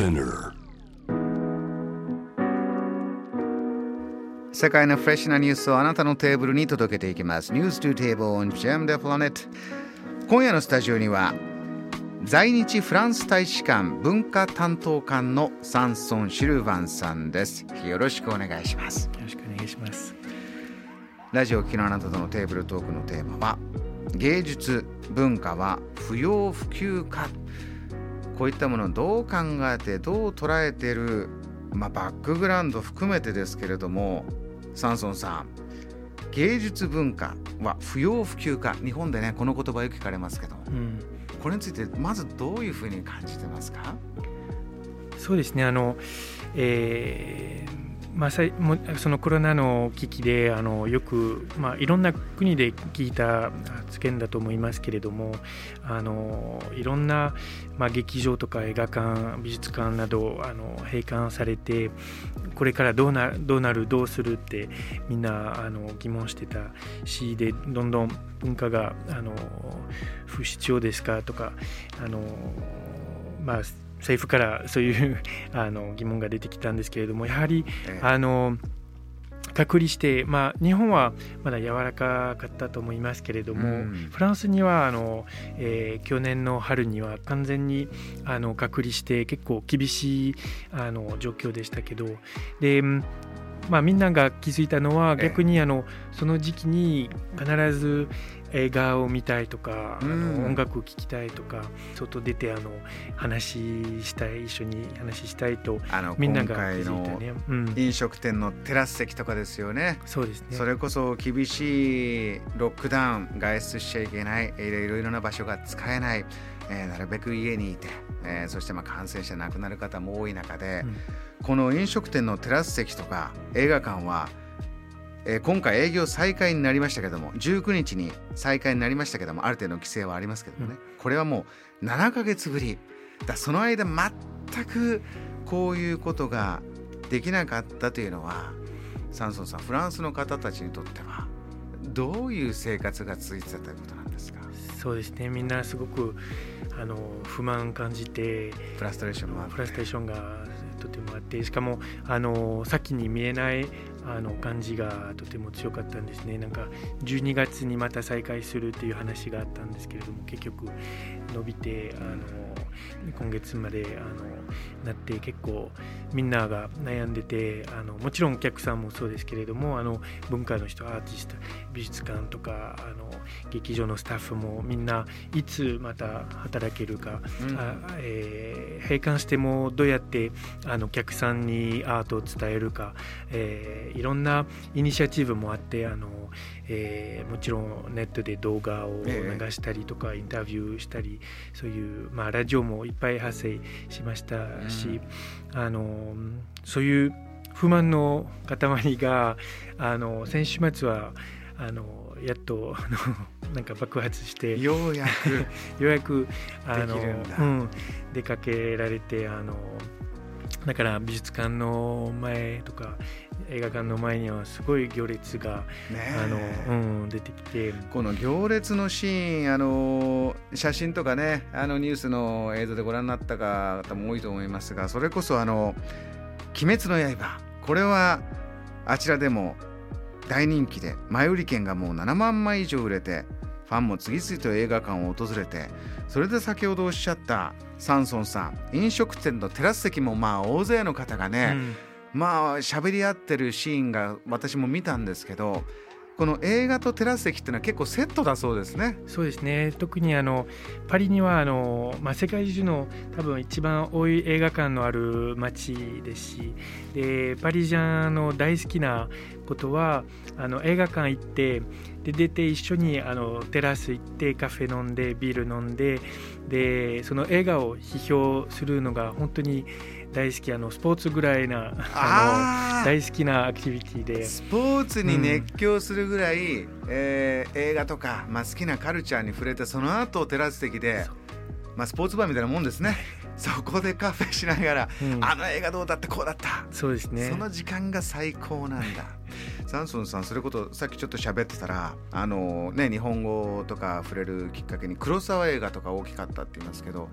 Spinner 世界のフレッシュなニュースをあなたのテーブルに届けていきます。ニュース to Table on Jam the Planet。今夜のスタジオには、在日フランス大使館文化担当官のサンソン・シルバンさんです。よろしくお願いします。よろしくお願いします。ラジオを聴きのあなたとのテーブルトークのテーマは、芸術、文化は不要不急か。こういったものをどう考えて、どう捉えている、まあ、バックグラウンド含めてですけれども、サンソンさん、芸術文化は不要不急か。日本でね、この言葉よく聞かれますけど、うん、これについてまずどういうふうに感じてますか？そうですね。あの、えーまあ、そのコロナの危機であのよく、まあ、いろんな国で聞いた発言だと思いますけれどもあのいろんな、まあ、劇場とか映画館美術館などあの閉館されてこれからどうなどうなるどうするってみんなあの疑問してたしでどんどん文化があの不必要ですかとかあのまあ政府からそういうあの疑問が出てきたんですけれどもやはり、ええ。あの隔離して、まあ、日本はまだ柔らかかったと思いますけれども、うん。フランスにはあの、えー去年の春には完全にあの隔離して結構厳しいあの状況でしたけどで、うんまあ、みんなが気づいたのはええ。逆にあのその時期に必ず映画を見たいとか、あうんの音楽を聴きたいとか外出てあの話したい一緒に話したいとあのみんなが気づいたのね。うん、飲食店のテラス席とかですよね。そうですね。それこそ厳しいロックダウン外出しちゃいけないいろいろな場所が使えない、えーなるべく家にいて、えーそしてまあ感染者亡くなる方も多い中で、うんこの飲食店のテラス席とか映画館は、えー今回営業再開になりましたけども19日に再開になりましたけどもある程度の規制はありますけどもね、これはもう7ヶ月ぶり。だその間全くこういうことができなかったというのはサンソンさんフランスの方たちにとってはどういう生活が続いてたということなんですか？そうですね。みんなすごくあの不満感じて、フラストレーションもあってフラストレーションがとてもあって、しかもあの先に見えないあの感じがとても強かったんですね。なんか12月にまた再開するっていう話があったんですけれども、結局伸びてあの今月まであのなって結構みんなが悩んでて、あのもちろんお客さんもそうですけれども、あの文化の人、アーティスト、美術館とかあの劇場のスタッフもみんないつまた働けるか、うん。あえー閉館してもどうやってあのお客さんにアートを伝えるか、えーいろんなイニシアチブもあってあの、えーもちろんネットで動画をええ。流したりとか、インタビューしたりそういう、まあ、ラジオもいっぱい発生しましたし、あのそういう不満の塊があの先週末はあのやっとあの なんか爆発してよようやく。うやくあのうん、出かけられてあのだから美術館の前とか映画館の前にはすごい行列が、ねあのえうん、出てきて。この行列のシーンあの写真とかねあのニュースの映像でご覧になった方も多いと思いますがそれこそあの「鬼滅の刃」これはあちらでも大人気で前売り券がもう7万枚以上売れてファンも次々と映画館を訪れてそれで先ほどおっしゃったサンソンさん飲食店のテラス席もまあ大勢の方がね、うんまあ喋り合ってるシーンが私も見たんですけどこの映画とテラス席っていうのは結構セットだそうですね。そうですね特にあのパリにはあの、まあ、世界中の多分一番多い映画館のある街ですしでパリジャンの大好きなことはあの映画館行ってで出て一緒にあのテラス行ってカフェ飲んでビール飲んででその映画を批評するのが本当に大好きあのスポーツぐらいなああの大好きなアクティビティで。スポーツに熱狂するぐらい、えー映画とか、まあ、好きなカルチャーに触れてその後テラス席でまあ、スポーツバーみたいなもんですねそこでカフェしながら、うん。あの映画どうだったこうだった、そうですね。その時間が最高なんだ。サンソンさんそれこそさっきちょっと喋ってたらあのね日本語とか触れるきっかけに黒沢映画とか大きかったって言いますけど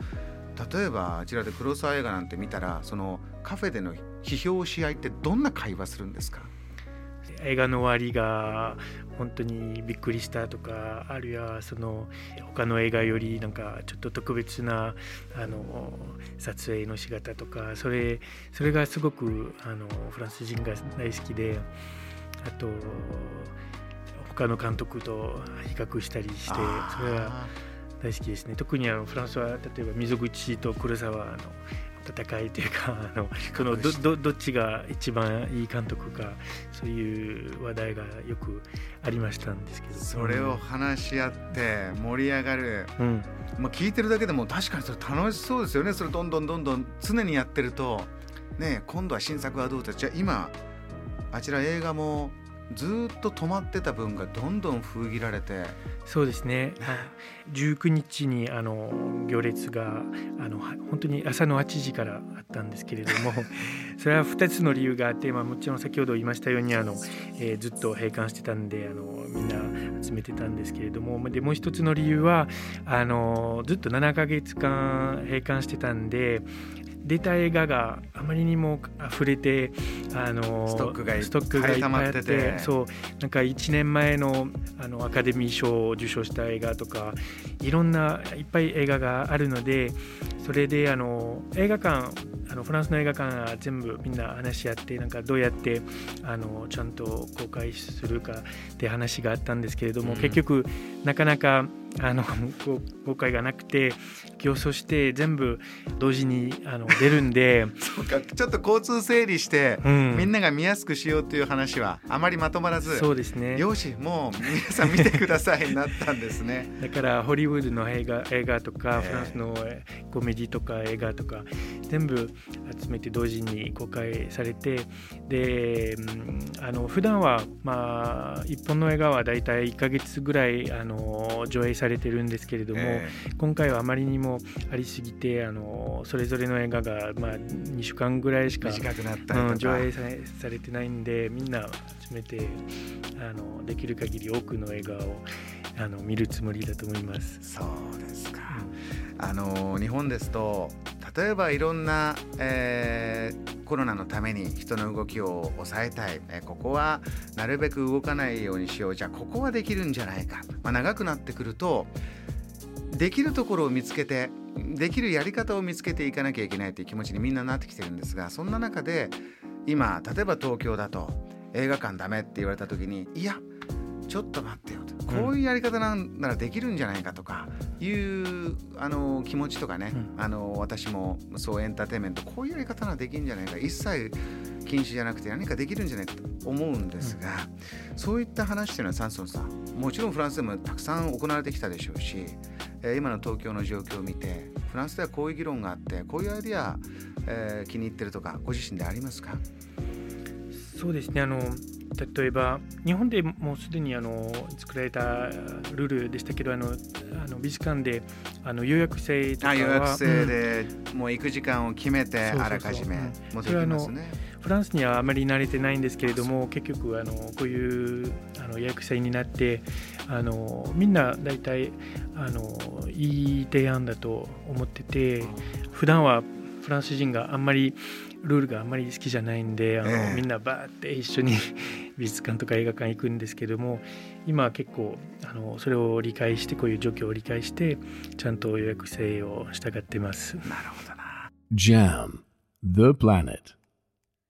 例えばあちらで黒沢映画なんて見たらそのカフェでの批評し合いってどんな会話するんですか？映画の終わりが本当にびっくりしたとかあるいはその他の映画よりなんかちょっと特別なあの撮影の仕方とかそれそれがすごくあのフランス人が大好きであと他の監督と比較したりしてそれは大好きですね。特にあのフランスは例えば溝口と黒沢の戦いというか あのそのどどどっちが一番いい監督かそういう話題がよくありましたんですけど。それを話し合って盛り上がる、うん、まあ、聞いてるだけでも確かにそれ楽しそうですよね。それどんどんどんどん常にやってると。ね今度は新作はどうってじゃあ今あちら映画もずっと止まってた分がどんどん封切られてそうですね、はい、19日にあの行列があの本当に朝の8時からあったんですけれども それは2つの理由があって、まあ、もちろん先ほど言いましたようにあの、えー、ずっと閉館してたんであのみんな集めてたんですけれどもでもう一つの理由はあのずっと7ヶ月間閉館してたんで出た映画があまりにも溢れてあのストックがいっぱいあってそうなんか1年前のあのアカデミー賞を受賞した映画とかいろんないっぱい映画があるのでそれであの映画館あのフランスの映画館は全部みんな話し合ってなんかどうやってあのちゃんと公開するかって話があったんですけれども、うん、結局なかなかあの公開がなくて競争して全部同時にあの出るんで。そうか。ちょっと交通整理して、うん、みんなが見やすくしようという話はあまりまとまらずそうですね。よしもう皆さん見てくださいになったんですね。だからホリウッドの映画映画とか、フランスのコメディとか映画とか全部集めて同時に公開されてで、うん、あの普段はまあ一本の映画はだいたい1か月ぐらいあの上映されてるんですけれども、えー、今回はあまりにもありすぎてあのそれぞれの映画が、まあ、2週間ぐらいしか、うん、上映さされてないんでみんな集めてあのできる限り多くの映画をあの見るつもりだと思います。そうですか、うん、あの日本ですと例えばいろんな、えー、コロナのために人の動きを抑えたい、え、ここはなるべく動かないようにしよう。じゃあここはできるんじゃないか、まあ、長くなってくるとできるところを見つけてできるやり方を見つけていかなきゃいけないという気持ちにみんななってきてるんですがそんな中で今例えば東京だと映画館ダメって言われた時にいやちょっと待ってよと。こういうやり方なんならできるんじゃないかとかいうあの気持ちとかね、うん、あの私もそうエンターテインメントこういうやり方ならできるんじゃないか。一切禁止じゃなくて何かできるんじゃないかと思うんですが、うん、そういった話っていうのはサンソンさんもちろんフランスでもたくさん行われてきたでしょうし、えー、今の東京の状況を見てフランスではこういう議論があってこういうアイデア、えー、気に入ってるとかご自身でありますか？そうですね。あの例えば日本でもうすでにあの作られたルールでしたけどあのあの美術館であの予約制とかは予約制で、もう行く時間を決めてあらかじめもできますね。フランスにはあまり慣れてないんですけれども結局あのこういうあの予約制になってあのみんな大体あのいい提案だと思ってて普段はフランス人があんまりルールがあんまり好きじゃないんであの、えー、みんなバーって一緒に美術館とか映画館行くんですけども今は結構あのそれを理解してこういう状況を理解してちゃんと予約制を従ってます。なるほどな。JAM The Planet